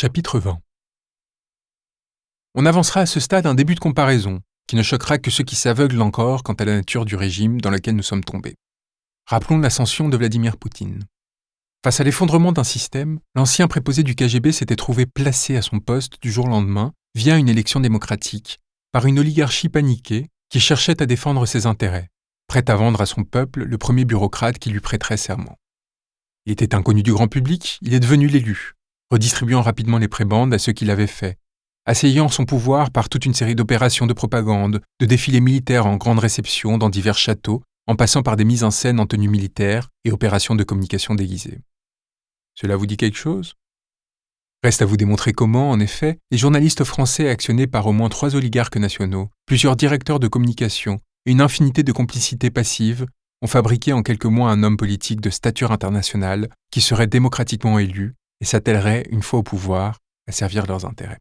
Chapitre 20 On avancera à ce stade un début de comparaison, qui ne choquera que ceux qui s'aveuglent encore quant à la nature du régime dans lequel nous sommes tombés. Rappelons l'ascension de Vladimir Poutine. Face à l'effondrement d'un système, l'ancien préposé du KGB s'était trouvé placé à son poste du jour au lendemain via une élection démocratique, par une oligarchie paniquée qui cherchait à défendre ses intérêts, prête à vendre à son peuple le premier bureaucrate qui lui prêterait serment. Il était inconnu du grand public, il est devenu l'élu, redistribuant rapidement les prébendes à ceux qui l'avaient fait, asseyant son pouvoir par toute une série d'opérations de propagande, de défilés militaires en grande réception dans divers châteaux, en passant par des mises en scène en tenue militaire et opérations de communication déguisées. Cela vous dit quelque chose? Reste à vous démontrer comment, en effet, les journalistes français actionnés par au moins trois oligarques nationaux, plusieurs directeurs de communication et une infinité de complicités passives ont fabriqué en quelques mois un homme politique de stature internationale qui serait démocratiquement élu et s'attellerait, une fois au pouvoir, à servir leurs intérêts.